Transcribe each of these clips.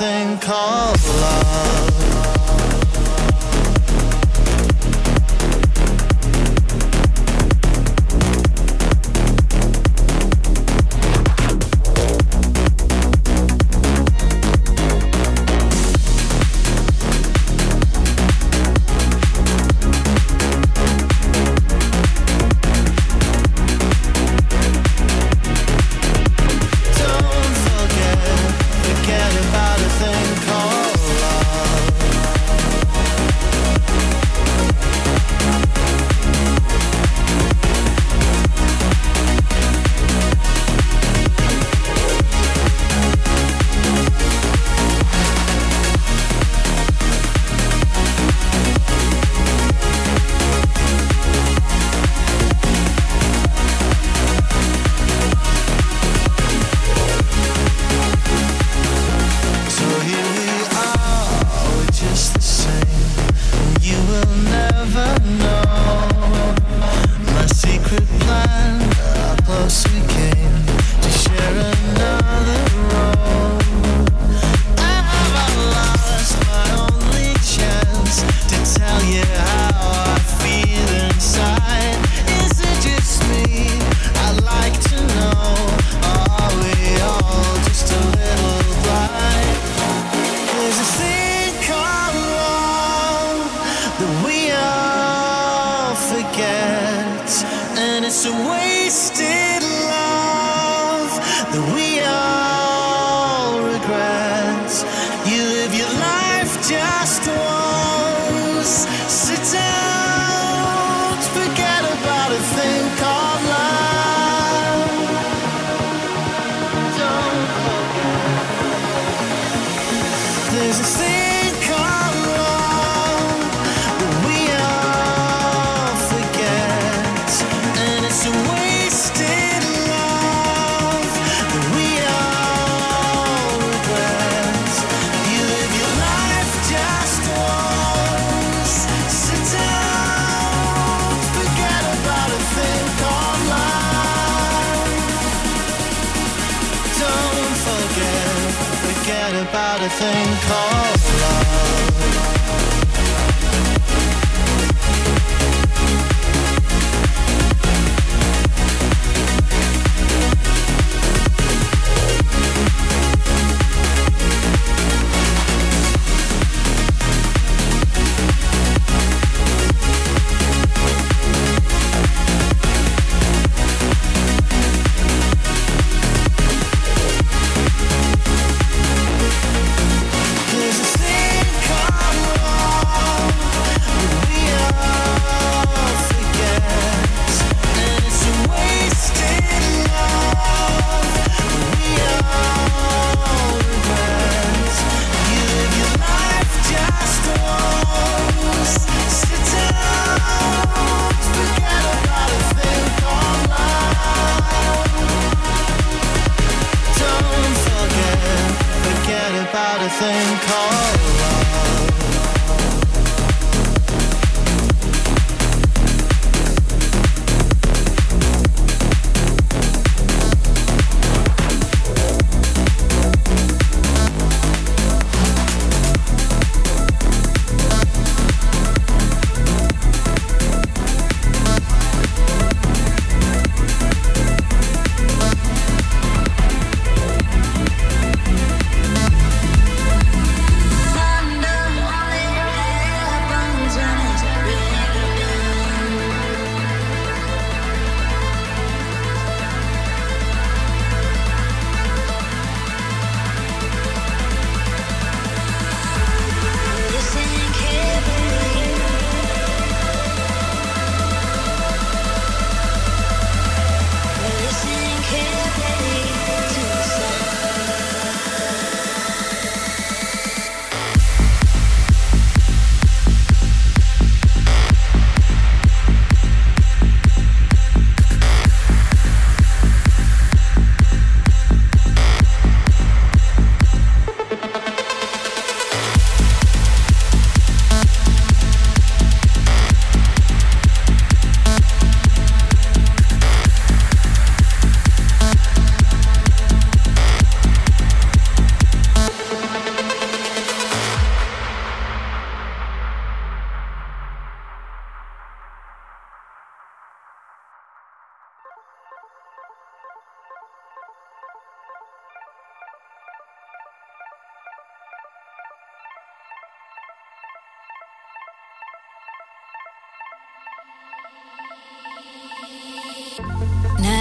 nothing called love.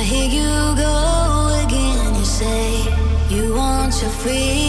I hear you go again. You say you want your freedom.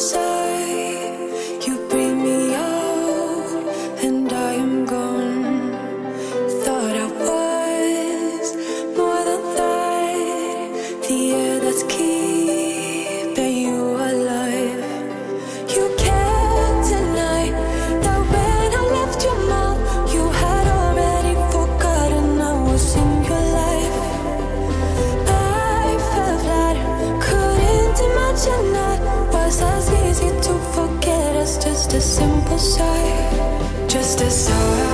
so just so